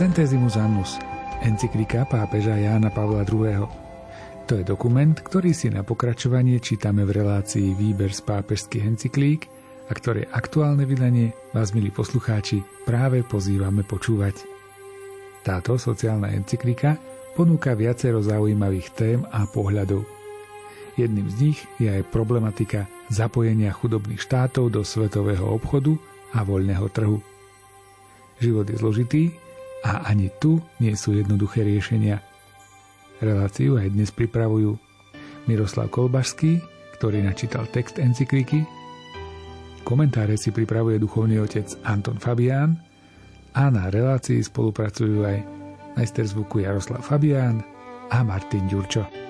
Centesimus Annus, encyklika pápeža Jána Pavla II. To je dokument, ktorý si na pokračovanie čítame v relácii Výber z pápežských encyklík a ktoré aktuálne vydanie vás, milí poslucháči, práve pozývame počúvať. Táto sociálna encyklika ponúka viacero zaujímavých tém a pohľadov. Jedným z nich je aj problematika zapojenia chudobných štátov do svetového obchodu a voľného trhu. Život je zložitý a ani tu nie sú jednoduché riešenia. Reláciu aj dnes pripravujú Miroslav Kolbašský, ktorý načítal text encykliky, komentáre si pripravuje duchovný otec Anton Fabián a na relácii spolupracujú aj majster zvuku Jaroslav Fabián a Martin Ďurčo.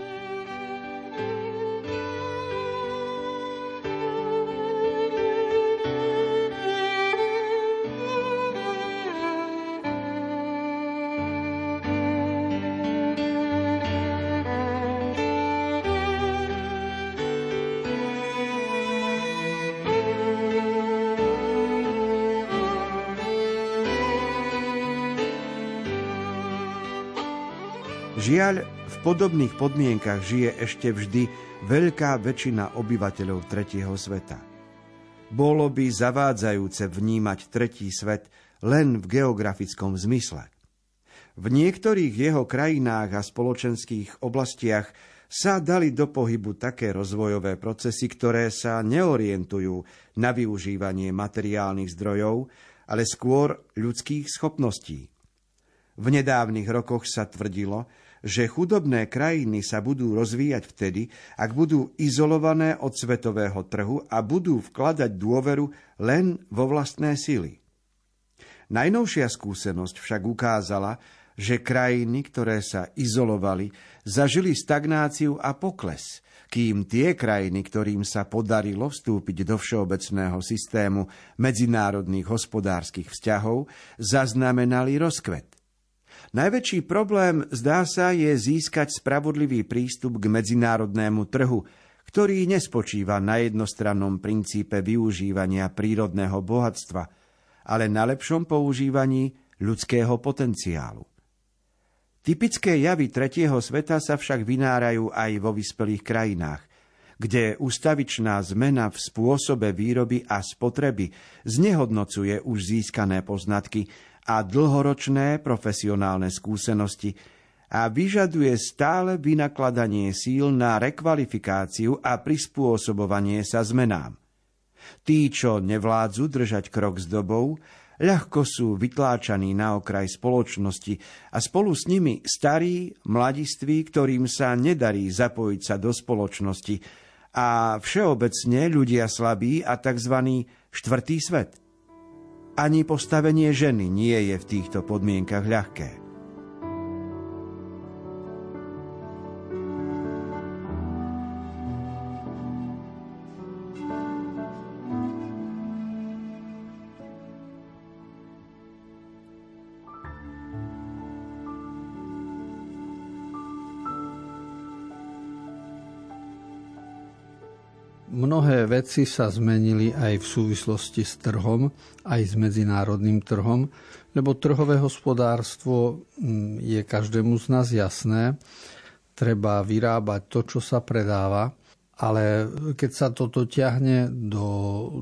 Podobných podmienkach žije ešte vždy veľká väčšina obyvateľov tretieho sveta. Bolo by zavádzajúce vnímať tretí svet len v geografickom zmysle. V niektorých jeho krajinách a spoločenských oblastiach sa dali do pohybu také rozvojové procesy, ktoré sa neorientujú na využívanie materiálnych zdrojov, ale skôr ľudských schopností. V nedávnych rokoch sa tvrdilo, že chudobné krajiny sa budú rozvíjať vtedy, ak budú izolované od svetového trhu a budú vkladať dôveru len vo vlastné sily. Najnovšia skúsenosť však ukázala, že krajiny, ktoré sa izolovali, zažili stagnáciu a pokles, kým tie krajiny, ktorým sa podarilo vstúpiť do všeobecného systému medzinárodných hospodárskych vzťahov, zaznamenali rozkvet. Najväčší problém, zdá sa, je získať spravodlivý prístup k medzinárodnému trhu, ktorý nespočíva na jednostrannom princípe využívania prírodného bohatstva, ale na lepšom používaní ľudského potenciálu. Typické javy tretieho sveta sa však vynárajú aj vo vyspelých krajinách, kde ustavičná zmena v spôsobe výroby a spotreby znehodnocuje už získané poznatky a dlhoročné profesionálne skúsenosti a vyžaduje stále vynakladanie síl na rekvalifikáciu a prispôsobovanie sa zmenám. Tí, čo nevládzu držať krok s dobou, ľahko sú vytláčaní na okraj spoločnosti a spolu s nimi starí, mladiství, ktorým sa nedarí zapojiť sa do spoločnosti a všeobecne ľudia slabí a tzv. štvrtý svet. Ani postavenie ženy nie je v týchto podmienkach ľahké. Mnohé veci sa zmenili aj v súvislosti s trhom, aj s medzinárodným trhom, lebo trhové hospodárstvo mm, je každému z nás jasné. Treba vyrábať to, čo sa predáva, ale keď sa toto ťahne do,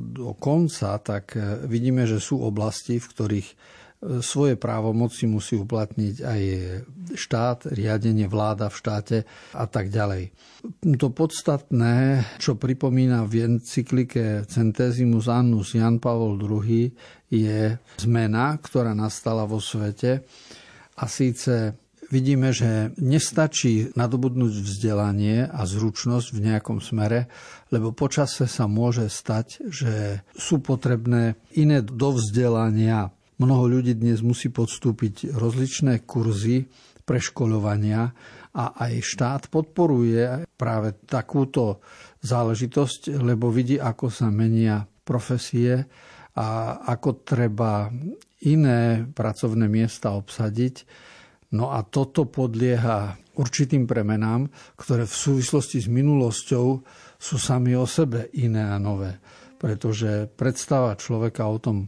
do konca, tak eh, vidíme, že sú oblasti, v ktorých svoje právomoci musí uplatniť aj štát, riadenie vláda v štáte a tak ďalej. To podstatné, čo pripomína v encyklike Centesimus Annus Jan Pavol II, je zmena, ktorá nastala vo svete a síce vidíme, že nestačí nadobudnúť vzdelanie a zručnosť v nejakom smere, lebo počase sa môže stať, že sú potrebné iné dovzdelania Mnoho ľudí dnes musí podstúpiť rozličné kurzy preškoľovania a aj štát podporuje práve takúto záležitosť, lebo vidí, ako sa menia profesie a ako treba iné pracovné miesta obsadiť. No a toto podlieha určitým premenám, ktoré v súvislosti s minulosťou sú sami o sebe iné a nové. Pretože predstava človeka o tom,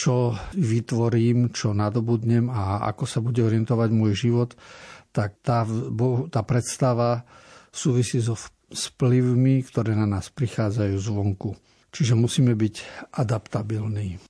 čo vytvorím, čo nadobudnem a ako sa bude orientovať môj život, tak tá, tá predstava súvisí so vplyvmi, ktoré na nás prichádzajú zvonku. Čiže musíme byť adaptabilní.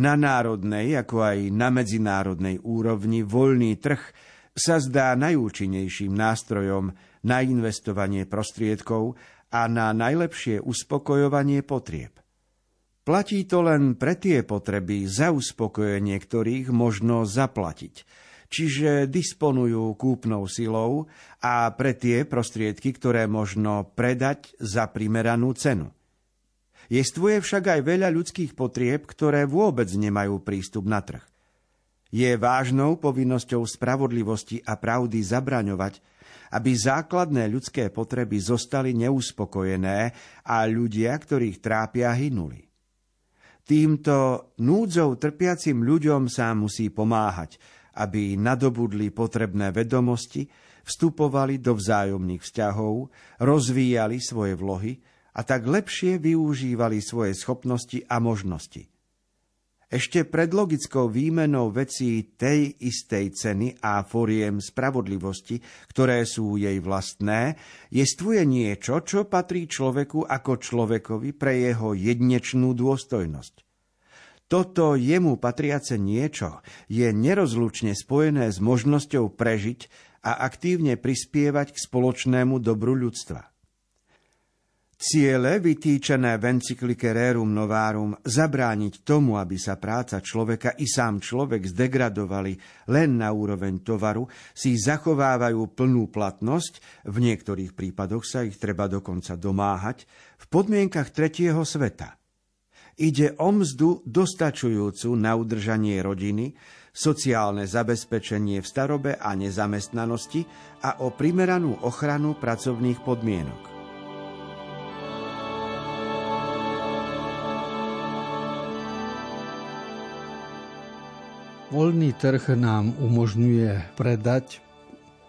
Na národnej, ako aj na medzinárodnej úrovni voľný trh sa zdá najúčinnejším nástrojom na investovanie prostriedkov a na najlepšie uspokojovanie potrieb. Platí to len pre tie potreby, za uspokojenie ktorých možno zaplatiť, čiže disponujú kúpnou silou a pre tie prostriedky, ktoré možno predať za primeranú cenu. Jestvuje však aj veľa ľudských potrieb, ktoré vôbec nemajú prístup na trh. Je vážnou povinnosťou spravodlivosti a pravdy zabraňovať, aby základné ľudské potreby zostali neuspokojené a ľudia, ktorých trápia, hynuli. Týmto núdzou trpiacim ľuďom sa musí pomáhať, aby nadobudli potrebné vedomosti, vstupovali do vzájomných vzťahov, rozvíjali svoje vlohy a tak lepšie využívali svoje schopnosti a možnosti. Ešte pred logickou výmenou vecí tej istej ceny a foriem spravodlivosti, ktoré sú jej vlastné, jestvuje niečo, čo patrí človeku ako človekovi pre jeho jednečnú dôstojnosť. Toto jemu patriace niečo je nerozlučne spojené s možnosťou prežiť a aktívne prispievať k spoločnému dobru ľudstva. Ciele vytýčené v encyklike Rerum Novarum zabrániť tomu, aby sa práca človeka i sám človek zdegradovali len na úroveň tovaru, si zachovávajú plnú platnosť, v niektorých prípadoch sa ich treba dokonca domáhať, v podmienkach tretieho sveta. Ide o mzdu dostačujúcu na udržanie rodiny, sociálne zabezpečenie v starobe a nezamestnanosti a o primeranú ochranu pracovných podmienok. Voľný trh nám umožňuje predať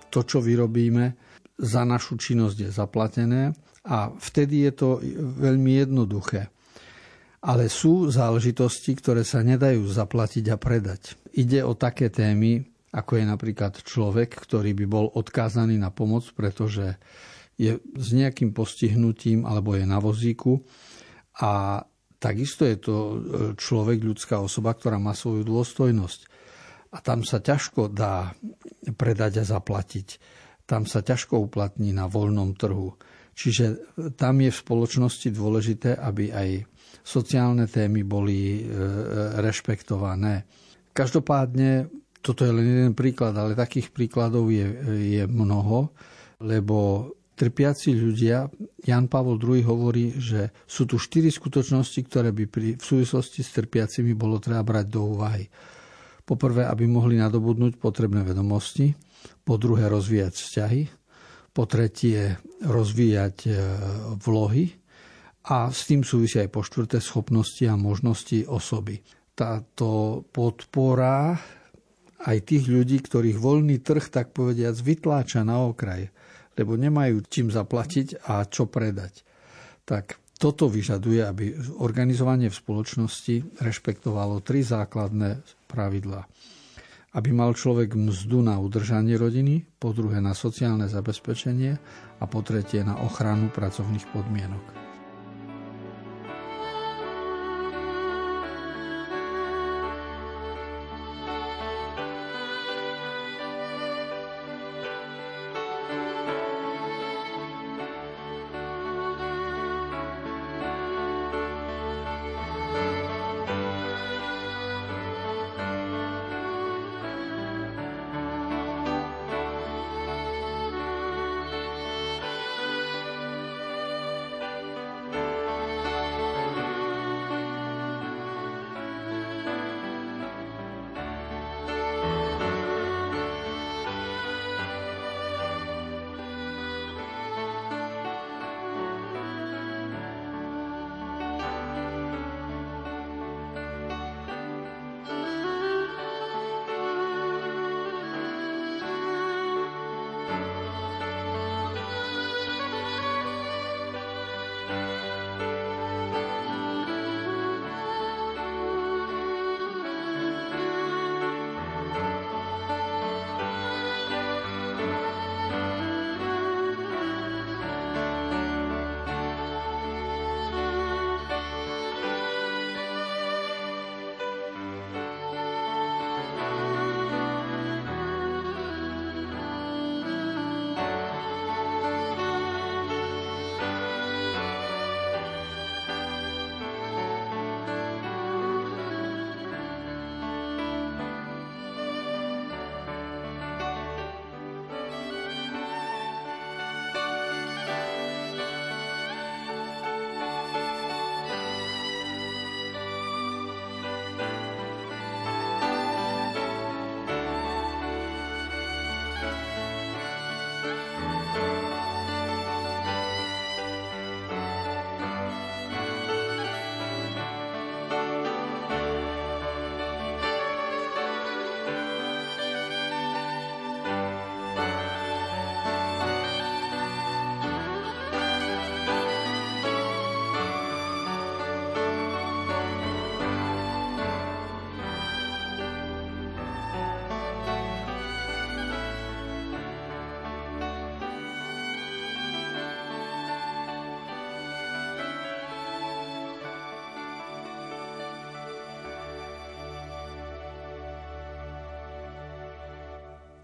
to, čo vyrobíme, za našu činnosť je zaplatené a vtedy je to veľmi jednoduché. Ale sú záležitosti, ktoré sa nedajú zaplatiť a predať. Ide o také témy, ako je napríklad človek, ktorý by bol odkázaný na pomoc, pretože je s nejakým postihnutím alebo je na vozíku a takisto je to e, človek, ľudská osoba, ktorá má svoju dôstojnosť a tam sa ťažko dá predať a zaplatiť. Tam sa ťažko uplatní na voľnom trhu. Čiže tam je v spoločnosti dôležité, aby aj sociálne témy boli e, rešpektované. Každopádne, toto je len jeden príklad, ale takých príkladov je, je mnoho, lebo trpiaci ľudia, Jan Pavol II hovorí, že sú tu štyri skutočnosti, ktoré by pri, v súvislosti s trpiacimi bolo treba brať do úvahy. Poprvé, aby mohli nadobudnúť potrebné vedomosti, po druhé rozvíjať vzťahy, po tretie rozvíjať e, vlohy a s tým súvisia aj po štvrté schopnosti a možnosti osoby. Táto podpora aj tých ľudí, ktorých voľný trh, tak povediac, vytláča na okraj, lebo nemajú čím zaplatiť a čo predať. Tak toto vyžaduje, aby organizovanie v spoločnosti rešpektovalo tri základné pravidlá aby mal človek mzdu na udržanie rodiny, po druhé na sociálne zabezpečenie a po tretie na ochranu pracovných podmienok.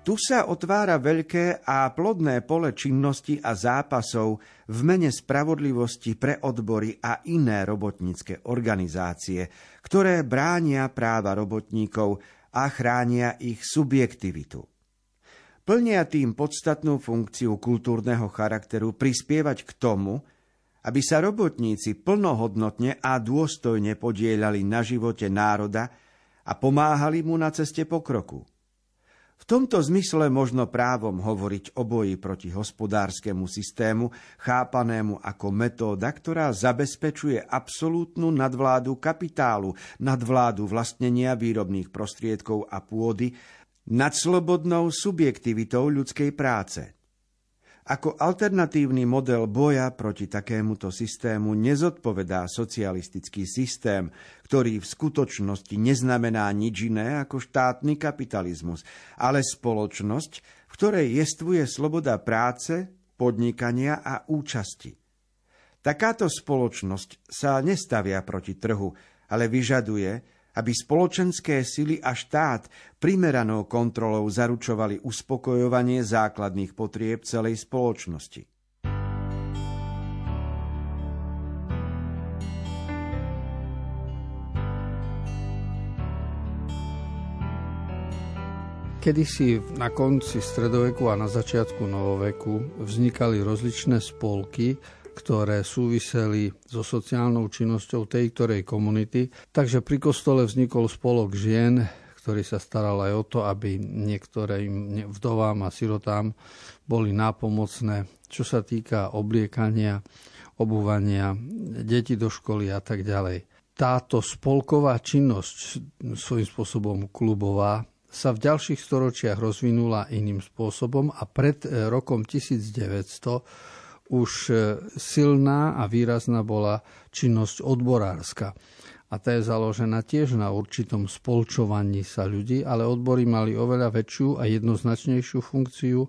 Tu sa otvára veľké a plodné pole činnosti a zápasov v mene spravodlivosti pre odbory a iné robotnícke organizácie, ktoré bránia práva robotníkov a chránia ich subjektivitu. Plnia tým podstatnú funkciu kultúrneho charakteru prispievať k tomu, aby sa robotníci plnohodnotne a dôstojne podielali na živote národa a pomáhali mu na ceste pokroku. V tomto zmysle možno právom hovoriť o boji proti hospodárskemu systému, chápanému ako metóda, ktorá zabezpečuje absolútnu nadvládu kapitálu, nadvládu vlastnenia výrobných prostriedkov a pôdy nad slobodnou subjektivitou ľudskej práce. Ako alternatívny model boja proti takémuto systému nezodpovedá socialistický systém, ktorý v skutočnosti neznamená nič iné ako štátny kapitalizmus, ale spoločnosť, v ktorej jestvuje sloboda práce, podnikania a účasti. Takáto spoločnosť sa nestavia proti trhu, ale vyžaduje, aby spoločenské sily a štát primeranou kontrolou zaručovali uspokojovanie základných potrieb celej spoločnosti. Kedysi na konci stredoveku a na začiatku novoveku vznikali rozličné spolky, ktoré súviseli so sociálnou činnosťou tej ktorej komunity. Takže pri kostole vznikol spolok žien, ktorý sa staral aj o to, aby niektorým vdovám a sirotám boli nápomocné, čo sa týka obliekania, obúvania, deti do školy a tak ďalej. Táto spolková činnosť, svojím spôsobom klubová, sa v ďalších storočiach rozvinula iným spôsobom a pred rokom 1900 už e, silná a výrazná bola činnosť odborárska. A tá je založená tiež na určitom spolčovaní sa ľudí, ale odbory mali oveľa väčšiu a jednoznačnejšiu funkciu,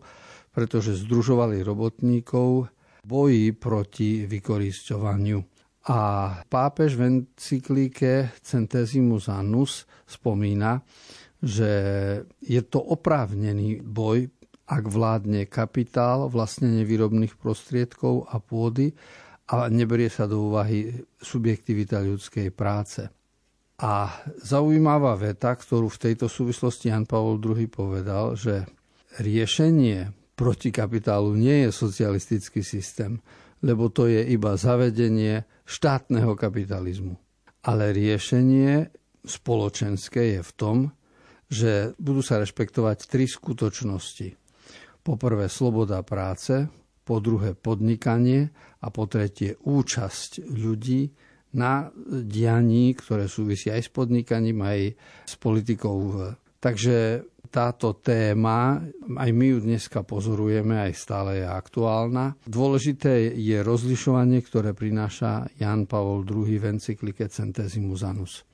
pretože združovali robotníkov boji proti vykorisťovaniu. A pápež v encyklíke Centesimus Annus spomína, že je to oprávnený boj ak vládne kapitál vlastnenie výrobných prostriedkov a pôdy a neberie sa do úvahy subjektivita ľudskej práce. A zaujímavá veta, ktorú v tejto súvislosti Jan Pavel II povedal, že riešenie proti kapitálu nie je socialistický systém, lebo to je iba zavedenie štátneho kapitalizmu. Ale riešenie spoločenské je v tom, že budú sa rešpektovať tri skutočnosti Poprvé sloboda práce, po druhé podnikanie a po tretie účasť ľudí na dianí, ktoré súvisia aj s podnikaním, aj s politikou. Takže táto téma, aj my ju dneska pozorujeme, aj stále je aktuálna. Dôležité je rozlišovanie, ktoré prináša Jan Pavol II v encyklike Centesimus Anus.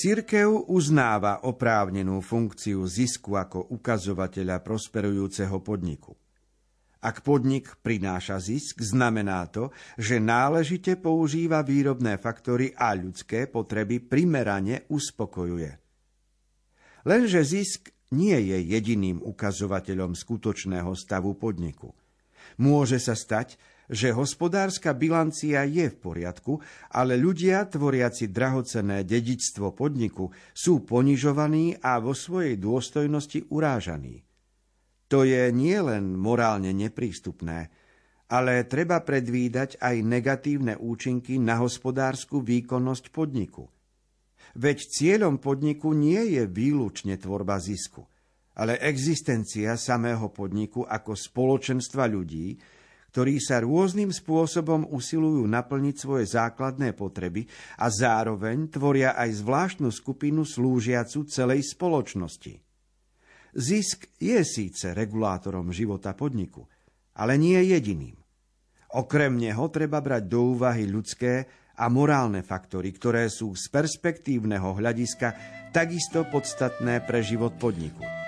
Cirkev uznáva oprávnenú funkciu zisku ako ukazovateľa prosperujúceho podniku. Ak podnik prináša zisk, znamená to, že náležite používa výrobné faktory a ľudské potreby primerane uspokojuje. Lenže zisk nie je jediným ukazovateľom skutočného stavu podniku. Môže sa stať, že hospodárska bilancia je v poriadku, ale ľudia, tvoriaci drahocenné dedičstvo podniku, sú ponižovaní a vo svojej dôstojnosti urážaní. To je nielen morálne neprístupné, ale treba predvídať aj negatívne účinky na hospodárskú výkonnosť podniku. Veď cieľom podniku nie je výlučne tvorba zisku, ale existencia samého podniku ako spoločenstva ľudí, ktorí sa rôznym spôsobom usilujú naplniť svoje základné potreby a zároveň tvoria aj zvláštnu skupinu slúžiacu celej spoločnosti. Zisk je síce regulátorom života podniku, ale nie jediným. Okrem neho treba brať do úvahy ľudské a morálne faktory, ktoré sú z perspektívneho hľadiska takisto podstatné pre život podniku.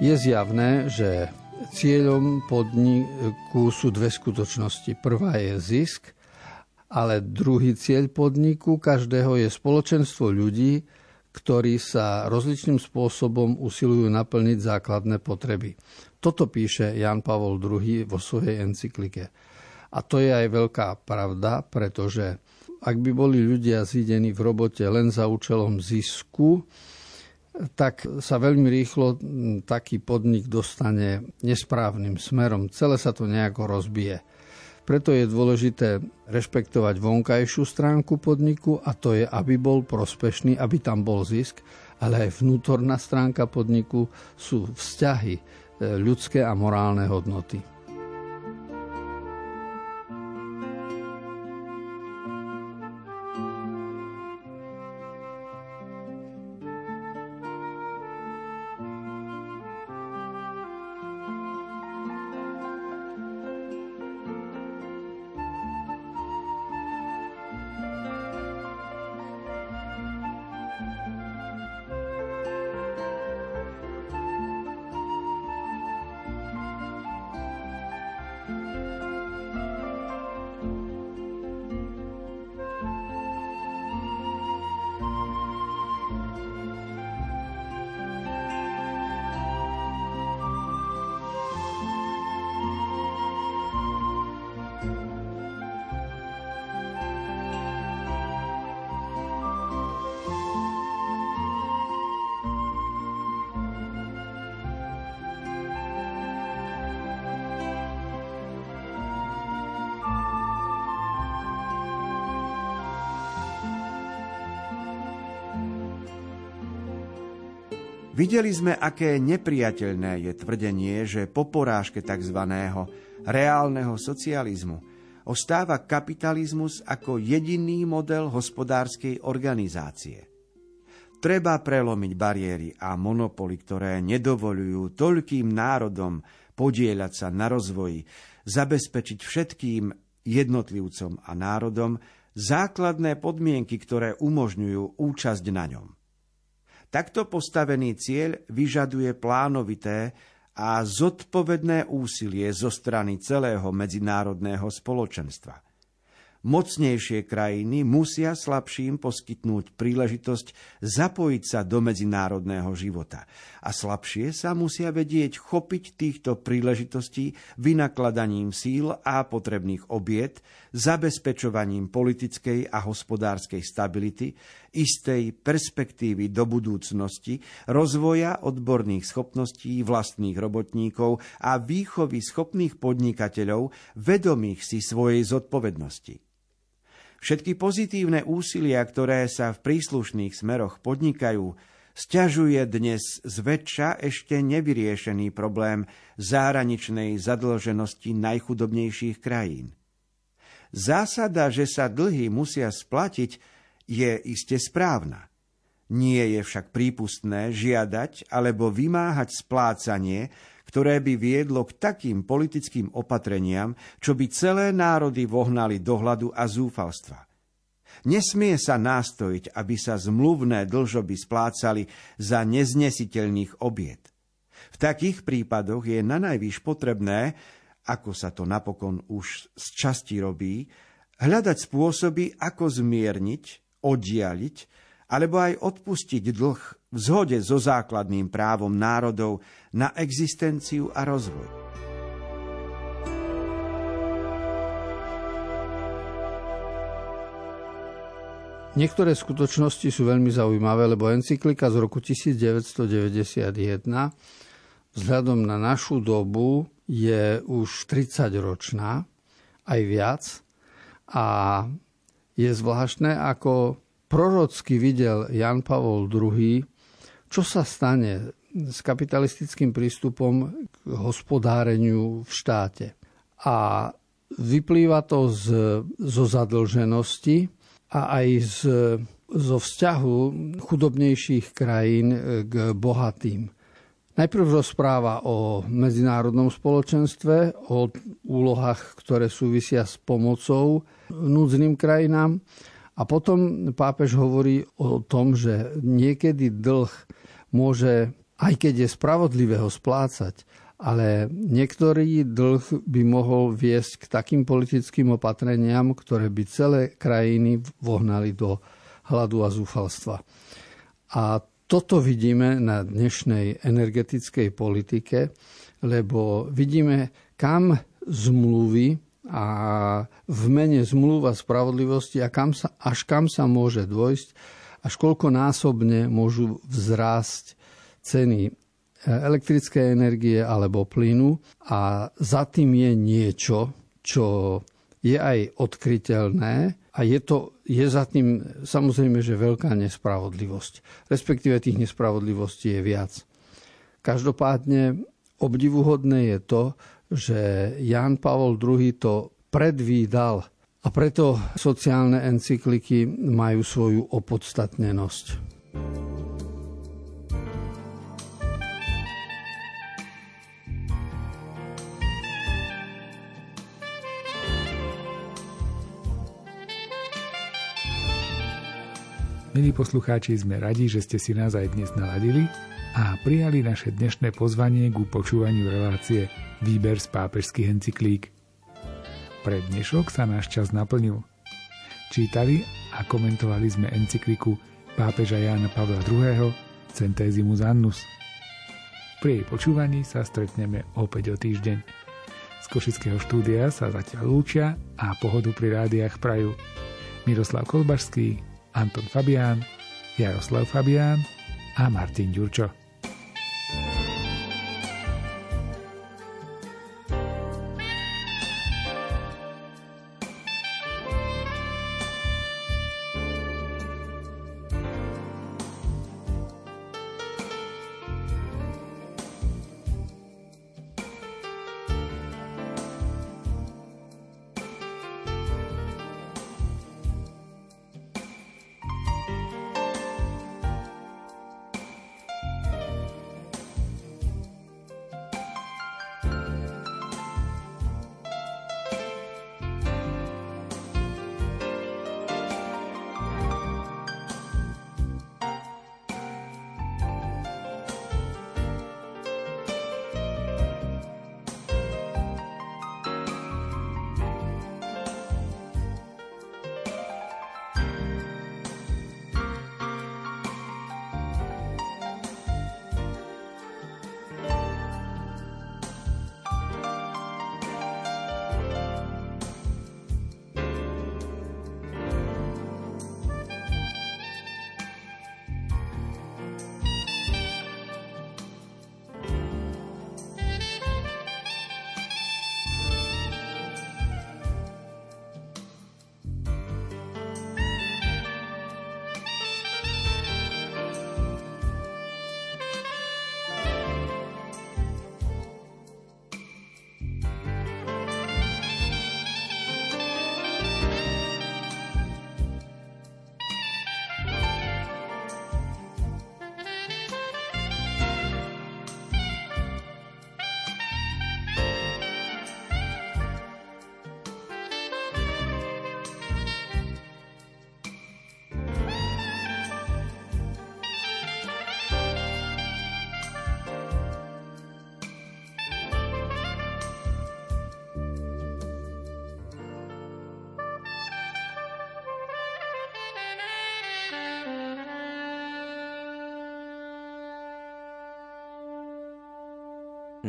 Je zjavné, že cieľom podniku sú dve skutočnosti. Prvá je zisk ale druhý cieľ podniku každého je spoločenstvo ľudí, ktorí sa rozličným spôsobom usilujú naplniť základné potreby. Toto píše Jan Pavol II vo svojej encyklike. A to je aj veľká pravda, pretože ak by boli ľudia zídení v robote len za účelom zisku, tak sa veľmi rýchlo taký podnik dostane nesprávnym smerom. Celé sa to nejako rozbije. Preto je dôležité rešpektovať vonkajšiu stránku podniku a to je, aby bol prospešný, aby tam bol zisk, ale aj vnútorná stránka podniku sú vzťahy, e, ľudské a morálne hodnoty. Videli sme, aké nepriateľné je tvrdenie, že po porážke tzv. reálneho socializmu ostáva kapitalizmus ako jediný model hospodárskej organizácie. Treba prelomiť bariéry a monopoly, ktoré nedovolujú toľkým národom podieľať sa na rozvoji, zabezpečiť všetkým jednotlivcom a národom základné podmienky, ktoré umožňujú účasť na ňom. Takto postavený cieľ vyžaduje plánovité a zodpovedné úsilie zo strany celého medzinárodného spoločenstva – Mocnejšie krajiny musia slabším poskytnúť príležitosť zapojiť sa do medzinárodného života a slabšie sa musia vedieť chopiť týchto príležitostí vynakladaním síl a potrebných obiet, zabezpečovaním politickej a hospodárskej stability, istej perspektívy do budúcnosti, rozvoja odborných schopností vlastných robotníkov a výchovy schopných podnikateľov vedomých si svojej zodpovednosti. Všetky pozitívne úsilia, ktoré sa v príslušných smeroch podnikajú, sťažuje dnes zväčša ešte nevyriešený problém zahraničnej zadlženosti najchudobnejších krajín. Zásada, že sa dlhy musia splatiť, je iste správna. Nie je však prípustné žiadať alebo vymáhať splácanie, ktoré by viedlo k takým politickým opatreniam, čo by celé národy vohnali do hladu a zúfalstva. Nesmie sa nástojiť, aby sa zmluvné dlžoby splácali za neznesiteľných obiet. V takých prípadoch je na najvýš potrebné, ako sa to napokon už z časti robí, hľadať spôsoby, ako zmierniť, oddialiť alebo aj odpustiť dlh v zhode so základným právom národov na existenciu a rozvoj. Niektoré skutočnosti sú veľmi zaujímavé, lebo encyklika z roku 1991 vzhľadom na našu dobu je už 30 ročná, aj viac. A je zvláštne, ako prorocky videl Jan Pavol II, čo sa stane s kapitalistickým prístupom k hospodáreniu v štáte. A vyplýva to z, zo zadlženosti, a aj z, zo vzťahu chudobnejších krajín k bohatým. Najprv rozpráva o medzinárodnom spoločenstve, o úlohách, ktoré súvisia s pomocou núdznym krajinám a potom pápež hovorí o tom, že niekedy dlh môže, aj keď je spravodlivé splácať, ale niektorý dlh by mohol viesť k takým politickým opatreniam, ktoré by celé krajiny vohnali do hladu a zúfalstva. A toto vidíme na dnešnej energetickej politike, lebo vidíme, kam zmluvy a v mene zmluva spravodlivosti a kam sa, až kam sa môže dôjsť, až koľko násobne môžu vzrásť ceny elektrické energie alebo plynu. A za tým je niečo, čo je aj odkryteľné a je, to, je za tým samozrejme, že veľká nespravodlivosť. Respektíve tých nespravodlivostí je viac. Každopádne obdivuhodné je to, že Jan Pavol II to predvídal a preto sociálne encykliky majú svoju opodstatnenosť. Milí poslucháči, sme radi, že ste si nás aj dnes naladili a prijali naše dnešné pozvanie ku počúvaniu relácie Výber z pápežských encyklík. Pre dnešok sa náš čas naplnil. Čítali a komentovali sme encykliku pápeža Jána Pavla II. Centesimus Annus. Pri jej počúvaní sa stretneme opäť o týždeň. Z Košického štúdia sa zatiaľ lúčia a pohodu pri rádiách prajú Miroslav Kolbašský, Anton Fabián, Jaroslav Fabián a Martin Ďurčo.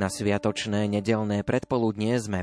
Na sviatočné nedelné predpoludnie sme